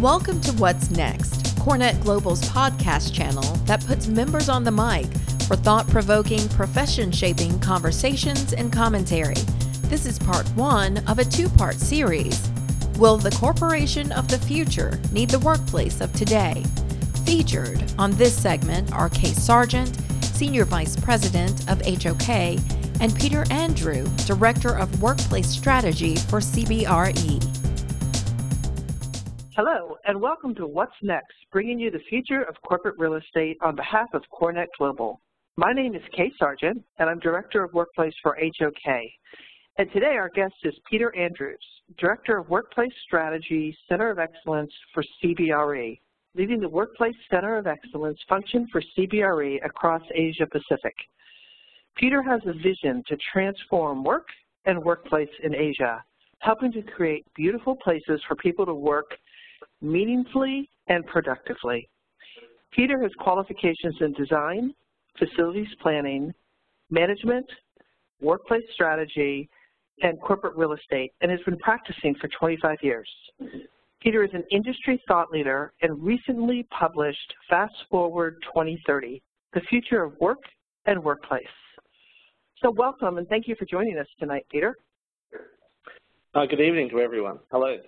Welcome to What's Next, CoreNet Global's podcast channel that puts members on the mic for thought provoking, profession shaping conversations and commentary. This is part one of a two part series. Will the corporation of the future need the workplace of today? Featured on this segment are Kay Sargent, Senior Vice President of HOK, and Peter Andrew, Director of Workplace Strategy for CBRE. Hello, and welcome to What's Next, bringing you the future of corporate real estate on behalf of CoreNet Global. My name is Kay Sargent, and I'm Director of Workplace for HOK. And today our guest is Peter Andrews, Director of Workplace Strategy, Center of Excellence for CBRE, leading the Workplace Center of Excellence function for CBRE across Asia Pacific. Peter has a vision to transform work and workplace in Asia, helping to create beautiful places for people to work meaningfully and productively. Peter has qualifications in design, facilities planning, management, workplace strategy, and corporate real estate, and has been practicing for 25 years. Peter is an industry thought leader and recently published Fast Forward 2030, The Future of Work and Workplace. So welcome and thank you for joining us tonight, Peter. Uh, good evening to everyone. Hello.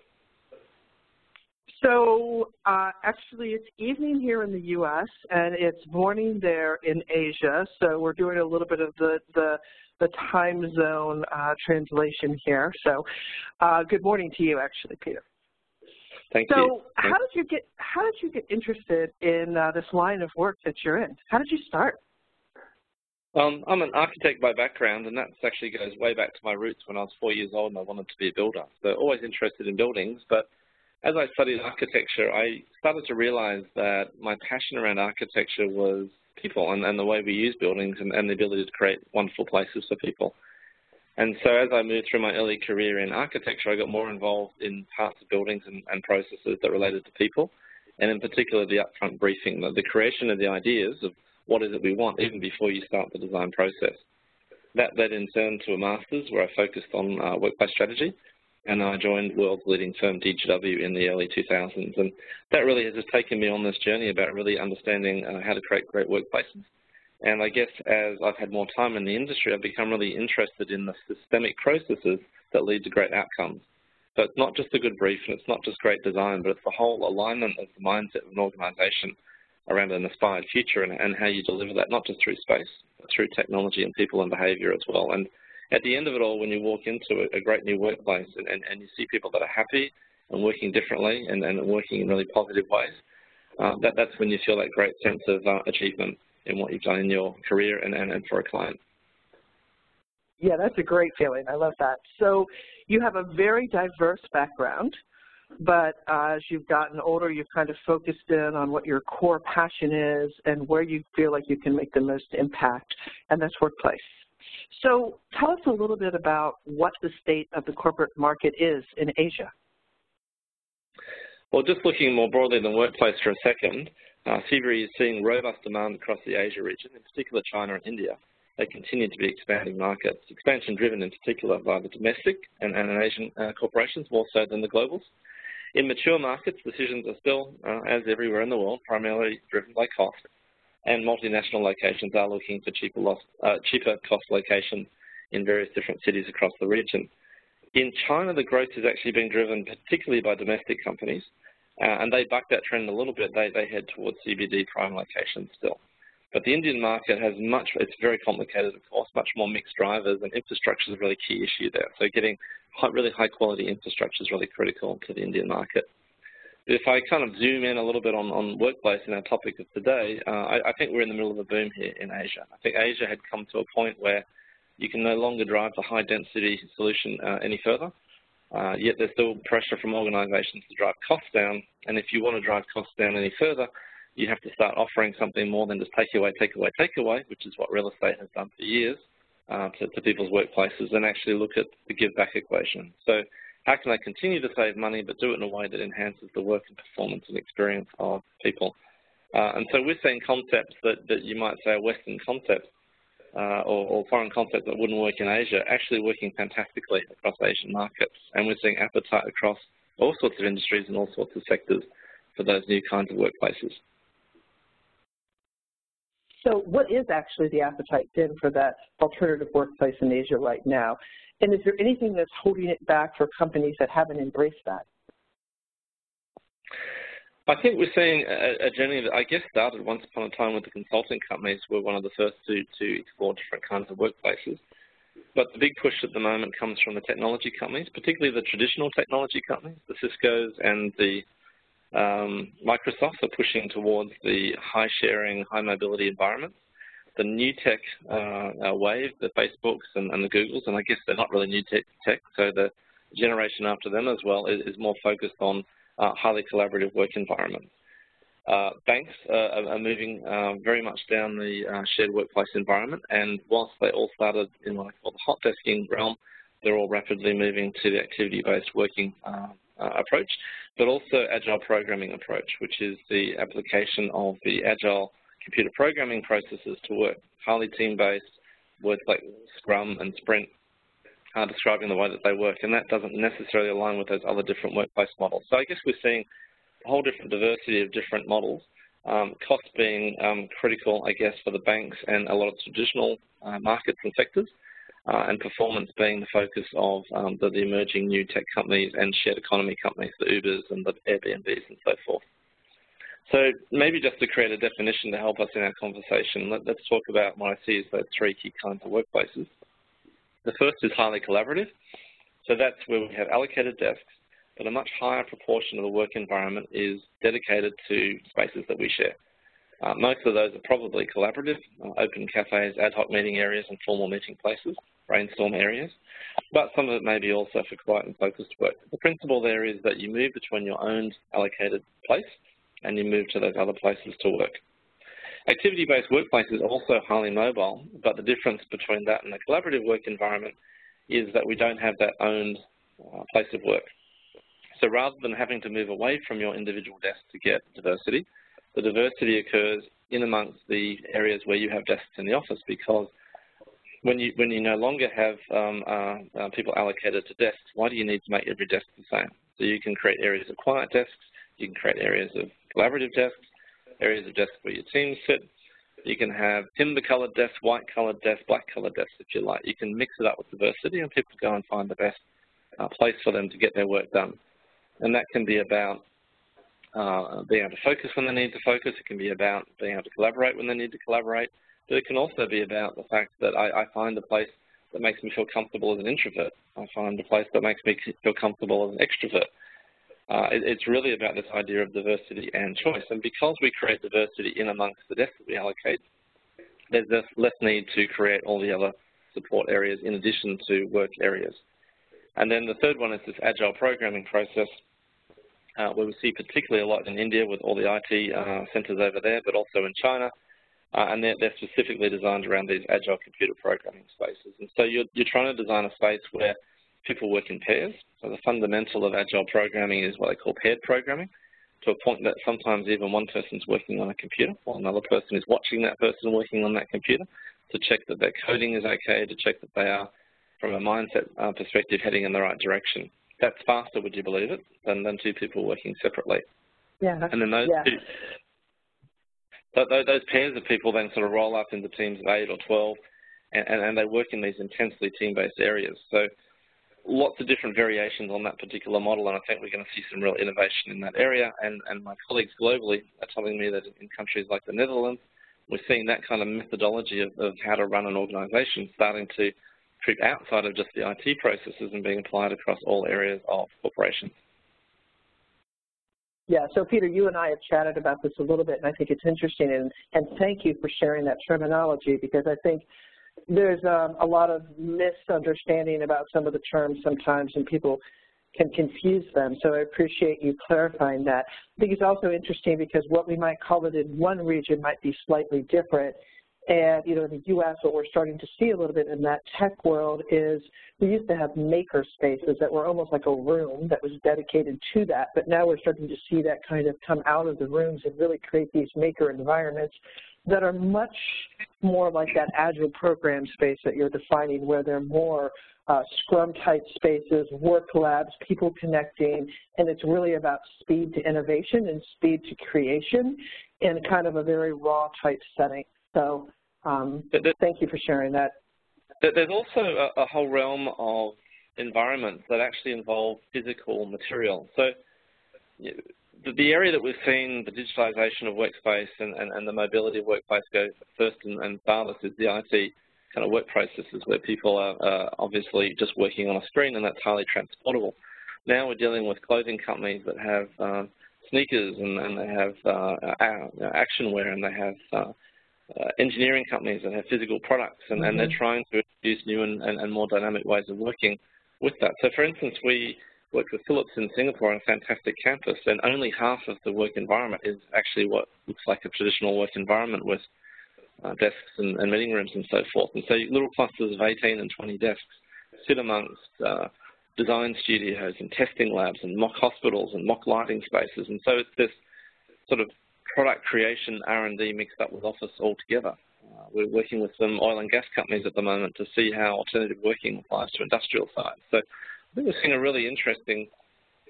So uh, actually it's evening here in the U.S. and it's morning there in Asia. So we're doing a little bit of the, the, the time zone uh, translation here. So uh, good morning to you actually, Peter. Thank so you. So how did you get how did you get interested in uh, this line of work that you're in? How did you start? Um, I'm an architect by background, and that actually goes way back to my roots when I was four years old and I wanted to be a builder. So always interested in buildings, but as I studied architecture, I started to realize that my passion around architecture was people and, and the way we use buildings and, and the ability to create wonderful places for people. And so as I moved through my early career in architecture, I got more involved in parts of buildings and, and processes that related to people, and in particular the upfront briefing, the, the creation of the ideas of what is it we want even before you start the design process. That led in turn to a master's where I focused on uh, workplace strategy, and I joined world's leading firm DEGW in the early 2000s. And that really has just taken me on this journey about really understanding uh, how to create great workplaces. And I guess as I've had more time in the industry, I've become really interested in the systemic processes that lead to great outcomes. So it's not just a good brief and it's not just great design, but it's the whole alignment of the mindset of an organization around an aspired future and, and how you deliver that, not just through space, but through technology and people and behavior as well. And at the end of it all, when you walk into a, great new workplace and, and, and, you see people that are happy and working differently and, and working in really positive ways, uh, that, that's when you feel that great sense of uh, achievement in what you've done in your career and, and, and for a client. Yeah, that's a great feeling. I love that. So you have a very diverse background, but uh, as you've gotten older, you've kind of focused in on what your core passion is and where you feel like you can make the most impact, and that's workplace. So tell us a little bit about what the state of the corporate market is in Asia. Well, just looking more broadly than workplace for a second, uh, is seeing robust demand across the Asia region, in particular China and India. They continue to be expanding markets, expansion driven in particular by the domestic and, and Asian uh, corporations more so than the globals. In mature markets, decisions are still, uh, as everywhere in the world, primarily driven by cost and multinational locations are looking for cheaper, loss, uh, cheaper cost locations in various different cities across the region. In China, the growth is actually being driven particularly by domestic companies, uh, and they buck that trend a little bit. They, they head towards CBD prime locations still. But the Indian market has much, it's very complicated, of course, much more mixed drivers, and infrastructure is a really key issue there. So getting high, really high quality infrastructure is really critical to the Indian market if I kind of zoom in a little bit on, on workplace and our topic of today, uh, I, I, think we're in the middle of a boom here in Asia. I think Asia had come to a point where you can no longer drive the high density solution uh, any further. Uh, yet there's still pressure from organizations to drive costs down. And if you want to drive costs down any further, you have to start offering something more than just take away, take away, take away, which is what real estate has done for years uh, to, to people's workplaces, and actually look at the give back equation. So how can I continue to save money but do it in a way that enhances the work and performance and experience of people? Uh, and so we're seeing concepts that, that you might say are Western concepts uh, or, or, foreign concepts that wouldn't work in Asia actually working fantastically across Asian markets. And we're seeing appetite across all sorts of industries and all sorts of sectors for those new kinds of workplaces. So what is actually the appetite then for that alternative workplace in Asia right now? And is there anything that's holding it back for companies that haven't embraced that? I think we're seeing a, a, journey that I guess started once upon a time with the consulting companies were one of the first to, to explore different kinds of workplaces. But the big push at the moment comes from the technology companies, particularly the traditional technology companies, the Cisco's and the um, Microsofts are pushing towards the high sharing, high mobility environments. The new tech uh, wave, the Facebooks and, and, the Googles, and I guess they're not really new tech, tech so the generation after them as well is, is more focused on uh, highly collaborative work environments. Uh, banks uh, are moving uh, very much down the uh, shared workplace environment, and whilst they all started in what I call the hot desking realm, they're all rapidly moving to the activity-based working uh, approach, but also agile programming approach, which is the application of the agile computer programming processes to work. Highly team-based, words like Scrum and Sprint are describing the way that they work, and that doesn't necessarily align with those other different workplace models. So I guess we're seeing a whole different diversity of different models, um, cost being um, critical, I guess, for the banks and a lot of traditional uh, markets and sectors, uh, and performance being the focus of um, the, the, emerging new tech companies and shared economy companies, the Ubers and the Airbnbs and so forth. So maybe just to create a definition to help us in our conversation, let, us talk about what I see as those three key kinds of workplaces. The first is highly collaborative. So that's where we have allocated desks, but a much higher proportion of the work environment is dedicated to spaces that we share. Uh, most of those are probably collaborative, uh, open cafes, ad hoc meeting areas, and formal meeting places, brainstorm areas, but some of it may be also for quiet and focused work. The principle there is that you move between your own allocated place and you move to those other places to work. Activity-based workplaces are also highly mobile, but the difference between that and a collaborative work environment is that we don't have that owned uh, place of work. So rather than having to move away from your individual desk to get diversity, the diversity occurs in amongst the areas where you have desks in the office because when you when you no longer have um, uh, uh, people allocated to desks, why do you need to make every desk the same? So you can create areas of quiet desks, you can create areas of collaborative desks, areas of desks where your teams sit. You can have timber-coloured desks, white-coloured desks, black-coloured desks if you like. You can mix it up with diversity and people go and find the best uh, place for them to get their work done. And that can be about uh, being able to focus when they need to focus. It can be about being able to collaborate when they need to collaborate. But it can also be about the fact that I, I find a place that makes me feel comfortable as an introvert. I find a place that makes me feel comfortable as an extrovert. Uh, it, it's really about this idea of diversity and choice. And because we create diversity in amongst the desks that we allocate, there's less need to create all the other support areas in addition to work areas. And then the third one is this agile programming process, where we see particularly a lot in India with all the IT uh, centers over there, but also in China. Uh, and they're, they're, specifically designed around these agile computer programming spaces. And so you're, you're trying to design a space where people work in pairs. So the fundamental of agile programming is what they call paired programming, to a point that sometimes even one person's working on a computer while another person is watching that person working on that computer to check that their coding is okay, to check that they are, from a mindset uh, perspective, heading in the right direction. That's faster, would you believe it, than, than two people working separately. Yeah. And then those yeah. two, those pairs of people then sort of roll up into teams of 8 or 12, and, and they work in these intensely team-based areas. So lots of different variations on that particular model, and I think we're going to see some real innovation in that area. And, and my colleagues globally are telling me that in countries like the Netherlands, we're seeing that kind of methodology of, of how to run an organization starting to creep outside of just the IT processes and being applied across all areas of corporations. Yeah, so Peter, you and I have chatted about this a little bit, and I think it's interesting, and, and thank you for sharing that terminology because I think there's um, a lot of misunderstanding about some of the terms sometimes, and people can confuse them. So I appreciate you clarifying that. I think it's also interesting because what we might call it in one region might be slightly different. And, you know, in the U.S., what we're starting to see a little bit in that tech world is we used to have maker spaces that were almost like a room that was dedicated to that, but now we're starting to see that kind of come out of the rooms and really create these maker environments that are much more like that agile program space that you're defining where they're more uh, scrum type spaces, work labs, people connecting, and it's really about speed to innovation and speed to creation in kind of a very raw type setting. So um, thank you for sharing that. There's also a, a, whole realm of environments that actually involve physical material. So the, the area that we've seen the digitalization of workspace and, and, and the mobility of workplace go first and, and farthest is the IT kind of work processes where people are uh, obviously just working on a screen and that's highly transportable. Now we're dealing with clothing companies that have uh, sneakers and, and, they have uh, action wear and they have uh, engineering companies that have physical products and, mm -hmm. and they're mm-hmm. trying to introduce new and, and, more dynamic ways of working with that. So for instance, we worked with Philips in Singapore on a fantastic campus and only half of the work environment is actually what looks like a traditional work environment with uh, desks and, and, meeting rooms and so forth. And so little clusters of 18 and 20 desks sit amongst uh, design studios and testing labs and mock hospitals and mock lighting spaces. And so it's this sort of product creation R&D mixed up with office altogether. Uh, we're working with some oil and gas companies at the moment to see how alternative working applies to industrial sites. So I think we're seeing a really interesting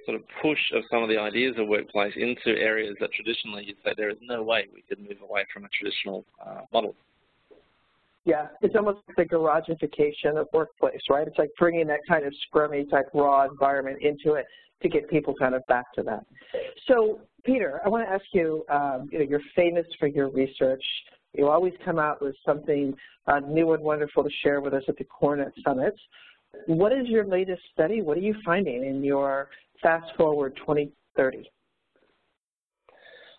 sort of push of some of the ideas of workplace into areas that traditionally you'd say there is no way we could move away from a traditional uh, model. Yeah, it's almost like the garagification of workplace, right? It's like bringing that kind of scrummy type raw environment into it to get people kind of back to that. So, Peter, I want to ask you, um, you know, you're famous for your research. You always come out with something uh, new and wonderful to share with us at the CoreNet Summits. What is your latest study? What are you finding in your Fast Forward 2030?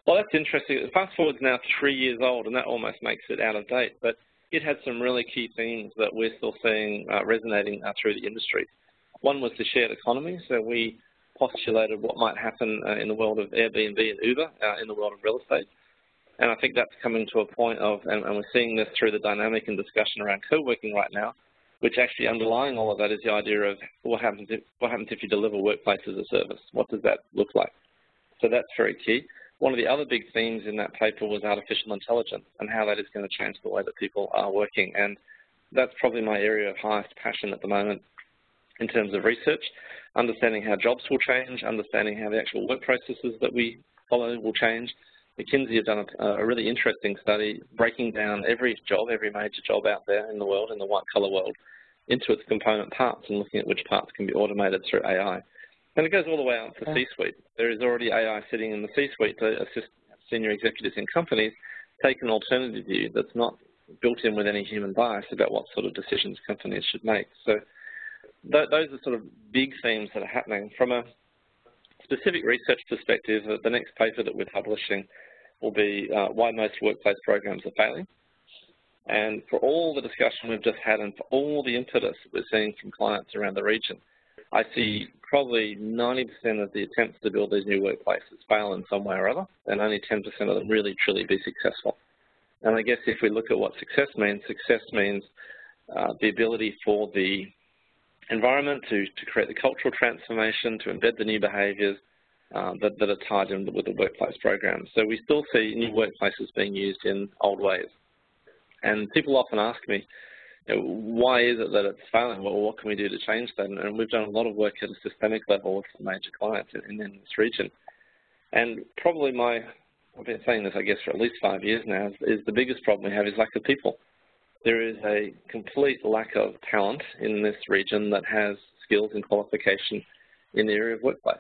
Well, that's interesting. Fast Forward is now three years old, and that almost makes it out of date. But it had some really key themes that we're still seeing uh, resonating uh, through the industry. One was the shared economy. So we postulated what might happen uh, in the world of Airbnb and Uber uh, in the world of real estate. And I think that's coming to a point of, and, and we're seeing this through the dynamic and discussion around co-working right now, which actually underlying all of that is the idea of what happens if, what happens if you deliver workplace as a service? What does that look like? So that's very key. One of the other big themes in that paper was artificial intelligence and how that is going to change the way that people are working. And that's probably my area of highest passion at the moment in terms of research, understanding how jobs will change, understanding how the actual work processes that we follow will change. McKinsey have done a, a really interesting study breaking down every job, every major job out there in the world, in the white-collar world, into its component parts and looking at which parts can be automated through AI. And it goes all the way up to yeah. C-suite. There is already AI sitting in the C-suite to assist senior executives in companies take an alternative view that's not built in with any human bias about what sort of decisions companies should make. So th those are sort of big themes that are happening. From a specific research perspective, the next paper that we're publishing will be uh, why most workplace programs are failing. And for all the discussion we've just had and for all the impetus that we're seeing from clients around the region, I see probably 90% of the attempts to build these new workplaces fail in some way or other, and only 10% of them really truly be successful. And I guess if we look at what success means, success means uh, the ability for the environment to, to create the cultural transformation, to embed the new behaviours uh, that, that are tied in with the workplace program. So we still see new workplaces being used in old ways. And people often ask me, you know, why is it that it's failing? Well, what can we do to change that? And we've done a lot of work at a systemic level with some major clients in, in this region. And probably my, I've been saying this, I guess, for at least five years now, is, is the biggest problem we have is lack of people. There is a complete lack of talent in this region that has skills and qualification in the area of workplace.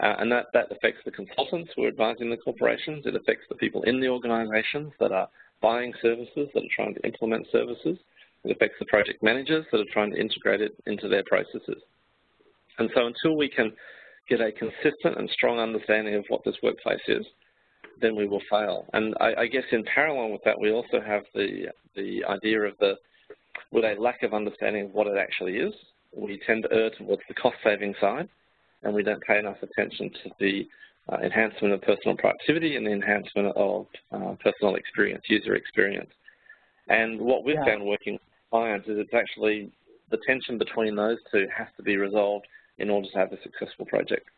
Uh, and that, that affects the consultants who are advising the corporations. It affects the people in the organizations that are buying services, that are trying to implement services. It affects the project managers that are trying to integrate it into their processes. And so until we can get a consistent and strong understanding of what this workplace is, then we will fail. And I, I guess in parallel with that, we also have the, the idea of the, with a lack of understanding of what it actually is, we tend to err towards the cost-saving side, and we don't pay enough attention to the uh, enhancement of personal productivity and the enhancement of uh, personal experience, user experience. And what we've yeah. found working clients is it's actually the tension between those two has to be resolved in order to have a successful project.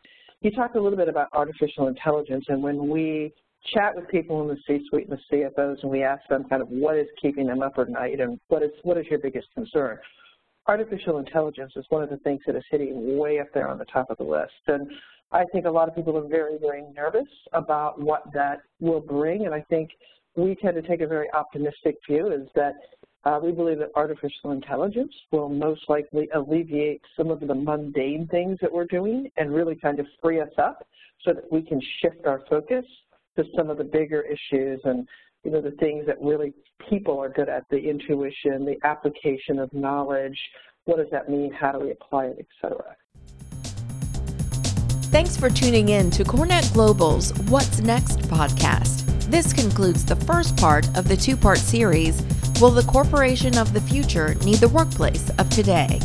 You talked a little bit about artificial intelligence, and when we chat with people in the C-suite and the CFOs, and we ask them kind of what is keeping them up at night and what is what is your biggest concern. Artificial intelligence is one of the things that is hitting way up there on the top of the list. And I think a lot of people are very, very nervous about what that will bring, and I think we tend to take a very optimistic view is that Uh, we believe that artificial intelligence will most likely alleviate some of the mundane things that we're doing and really kind of free us up so that we can shift our focus to some of the bigger issues and you know the things that really people are good at, the intuition, the application of knowledge, what does that mean, how do we apply it, et cetera. Thanks for tuning in to CoreNet Global's What's Next podcast. This concludes the first part of the two part series Will the Corporation of the Future Need the Workplace of Today?